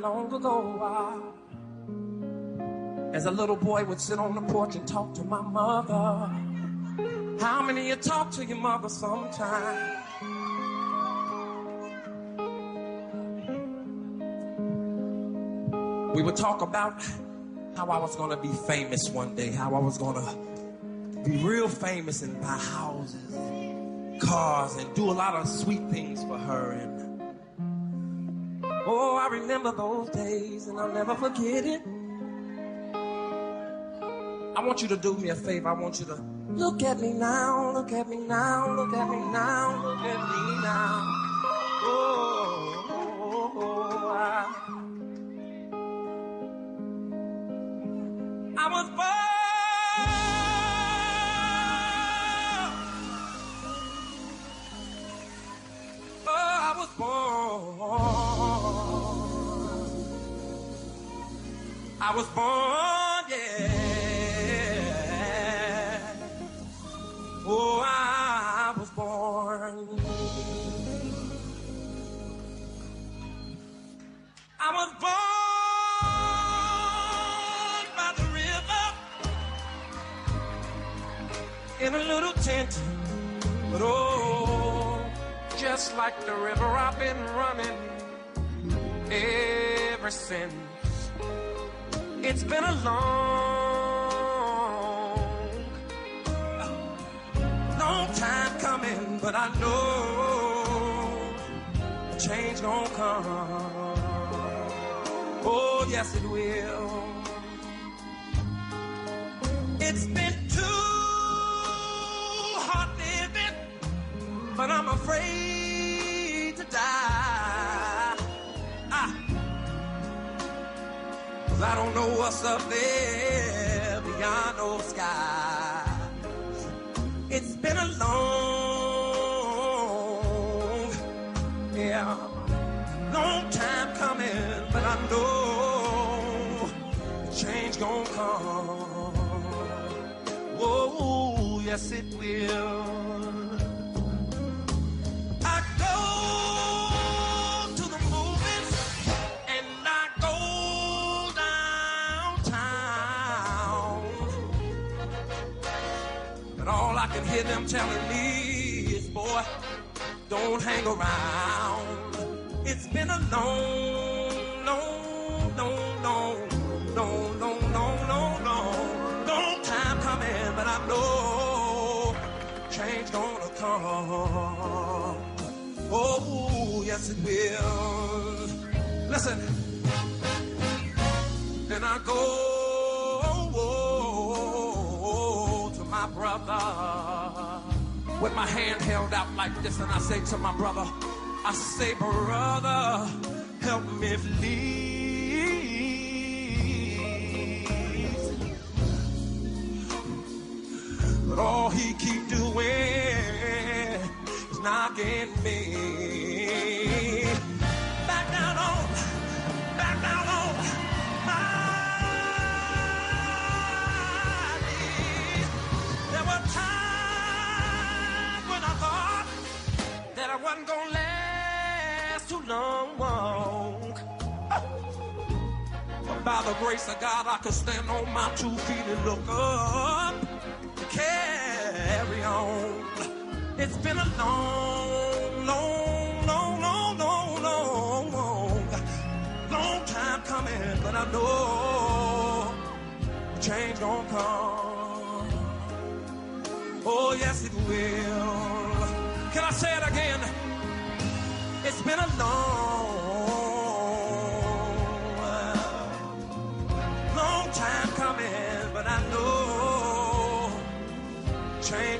long ago. I, as a little boy, would sit on the porch and talk to my mother. How many of you talk to your mother sometimes? We would talk about how I was going to be famous one day, how I was going to be real famous and buy houses, cars, and do a lot of sweet things for her. And Oh, I remember those days and I'll never forget it. I want you to do me a favor. I want you to look at me now, look at me now, look at me now, look at me now.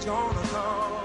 Gonna.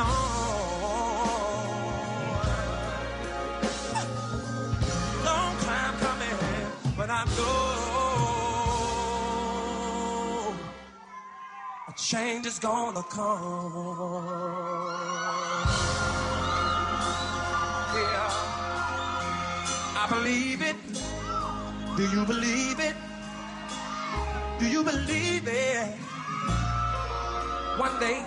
Long, long time coming, but I know a change is gonna come. Yeah, I believe it. Do you believe it? Do you believe it? One day,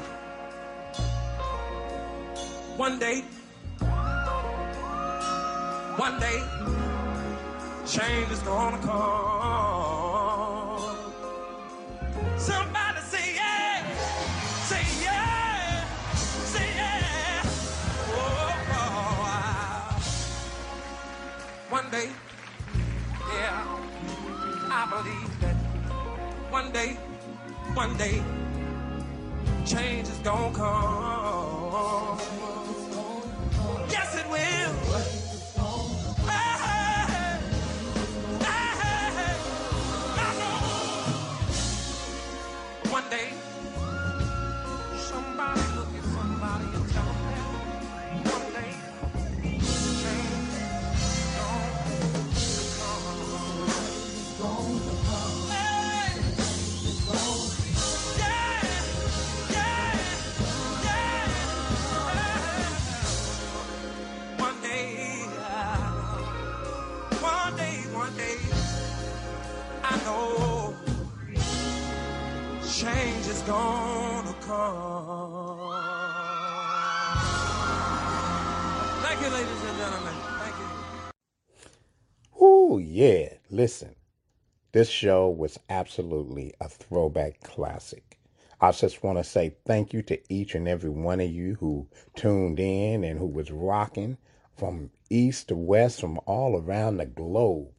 one day, one day, change is gonna come. Somebody say yeah, say yeah, say yeah. Oh, oh, one day, yeah, I believe that. One day, one day, change is gonna come.
Yeah. Listen, this show was absolutely a throwback classic. I just want to say thank you to each and every one of you who tuned in and who was rocking from east to west, from all around the globe.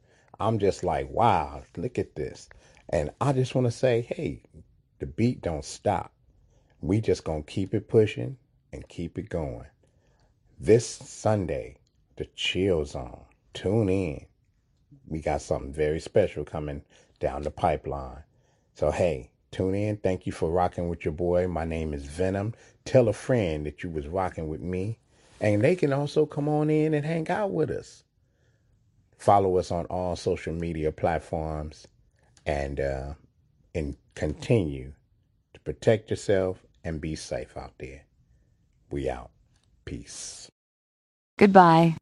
I'm just like, wow, look at this. And I just want to say, hey, the beat don't stop. We just going to keep it pushing and keep it going. This Sunday, the chill zone. Tune in. We got something very special coming down the pipeline. So, hey, tune in. Thank you for rocking with your boy. My name is Venom. Tell a friend that you was rocking with me. And they can also come on in and hang out with us. Follow us on all social media platforms and uh, and continue to protect yourself and be safe out there. We out. Peace.
Goodbye.